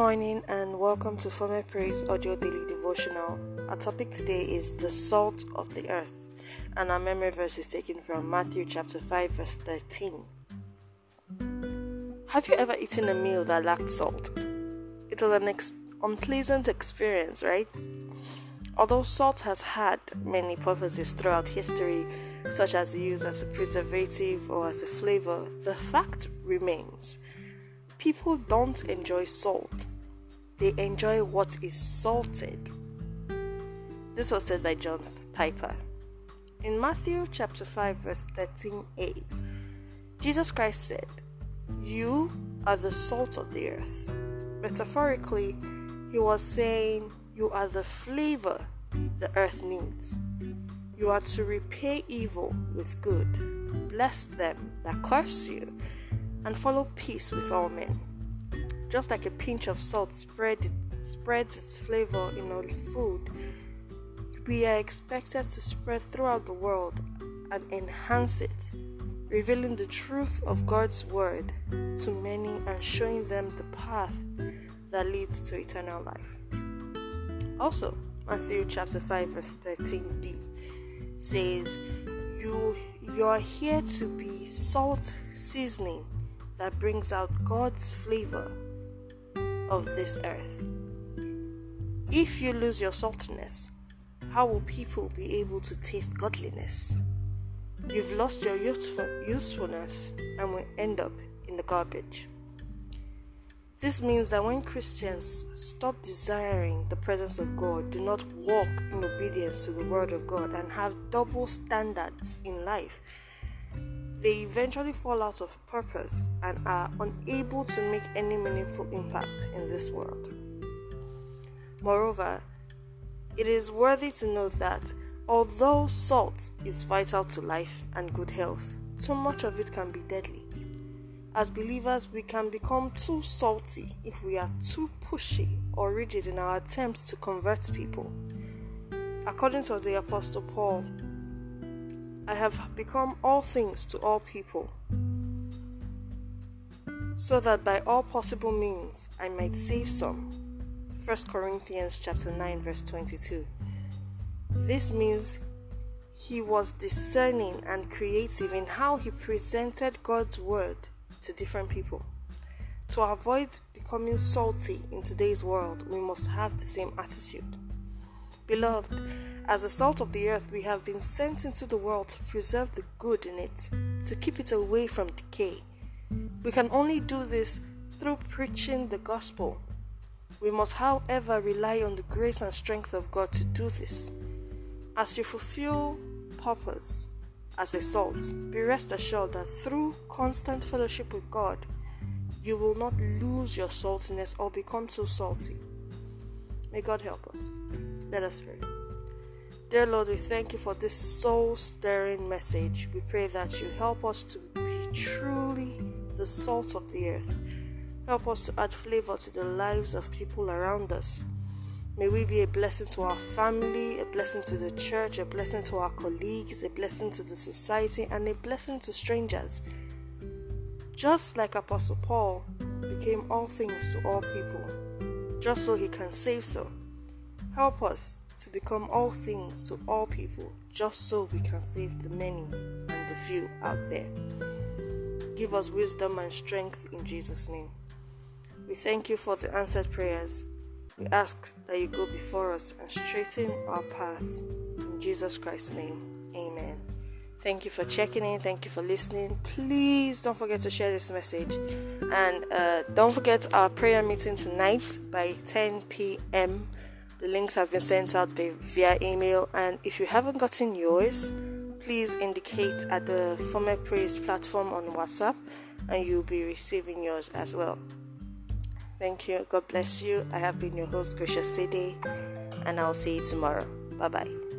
morning and welcome to Former Praise Audio Daily Devotional. Our topic today is the salt of the earth, and our memory verse is taken from Matthew chapter 5, verse 13. Have you ever eaten a meal that lacked salt? It was an ex- unpleasant experience, right? Although salt has had many purposes throughout history, such as use as a preservative or as a flavor, the fact remains People don't enjoy salt, they enjoy what is salted. This was said by John Piper. In Matthew chapter 5 verse 13a, Jesus Christ said, "You are the salt of the earth." Metaphorically, he was saying, "You are the flavor the earth needs." You are to repay evil with good, bless them that curse you, and follow peace with all men. Just like a pinch of salt spread, spreads its flavor in our food, we are expected to spread throughout the world and enhance it, revealing the truth of God's word to many and showing them the path that leads to eternal life. Also, Matthew chapter 5 verse 13b says, "You you are here to be salt seasoning that brings out God's flavor of this earth. If you lose your saltiness, how will people be able to taste godliness? You've lost your useful, usefulness and will end up in the garbage. This means that when Christians stop desiring the presence of God, do not walk in obedience to the Word of God, and have double standards in life, they eventually fall out of purpose and are unable to make any meaningful impact in this world. Moreover, it is worthy to note that although salt is vital to life and good health, too much of it can be deadly. As believers, we can become too salty if we are too pushy or rigid in our attempts to convert people. According to the Apostle Paul, I have become all things to all people, so that by all possible means I might save some. 1 Corinthians chapter 9 verse 22. This means he was discerning and creative in how he presented God's word to different people. To avoid becoming salty in today's world, we must have the same attitude. Beloved, as the salt of the earth, we have been sent into the world to preserve the good in it, to keep it away from decay. We can only do this through preaching the gospel. We must, however, rely on the grace and strength of God to do this. As you fulfill purpose as a salt, be rest assured that through constant fellowship with God, you will not lose your saltiness or become too salty. May God help us. Let us pray. Dear Lord, we thank you for this soul stirring message. We pray that you help us to be truly the salt of the earth. Help us to add flavor to the lives of people around us. May we be a blessing to our family, a blessing to the church, a blessing to our colleagues, a blessing to the society, and a blessing to strangers. Just like Apostle Paul became all things to all people, just so he can save so. Help us to become all things to all people, just so we can save the many and the few out there. Give us wisdom and strength in Jesus' name. We thank you for the answered prayers. We ask that you go before us and straighten our path. In Jesus Christ's name, amen. Thank you for checking in. Thank you for listening. Please don't forget to share this message. And uh, don't forget our prayer meeting tonight by 10 p.m. The links have been sent out via email, and if you haven't gotten yours, please indicate at the Former Praise platform on WhatsApp, and you'll be receiving yours as well. Thank you. God bless you. I have been your host, Gracious Sede, and I'll see you tomorrow. Bye bye.